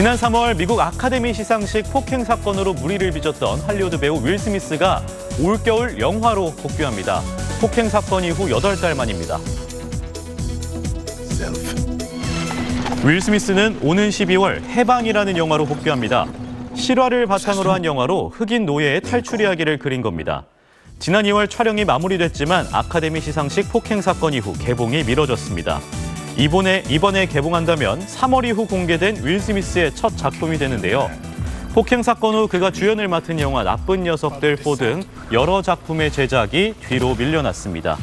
지난 3월 미국 아카데미 시상식 폭행 사건으로 무리를 빚었던 할리우드 배우 윌 스미스가 올겨울 영화로 복귀합니다. 폭행 사건 이후 8달 만입니다. 윌 스미스는 오는 12월 해방이라는 영화로 복귀합니다. 실화를 바탕으로 한 영화로 흑인 노예의 탈출 이야기를 그린 겁니다. 지난 2월 촬영이 마무리됐지만 아카데미 시상식 폭행 사건 이후 개봉이 미뤄졌습니다. 이번에 이번에 개봉한다면 3월 이후 공개된 윌 스미스의 첫 작품이 되는데요. 폭행 사건 후 그가 주연을 맡은 영화 나쁜 녀석들 4등 여러 작품의 제작이 뒤로 밀려났습니다.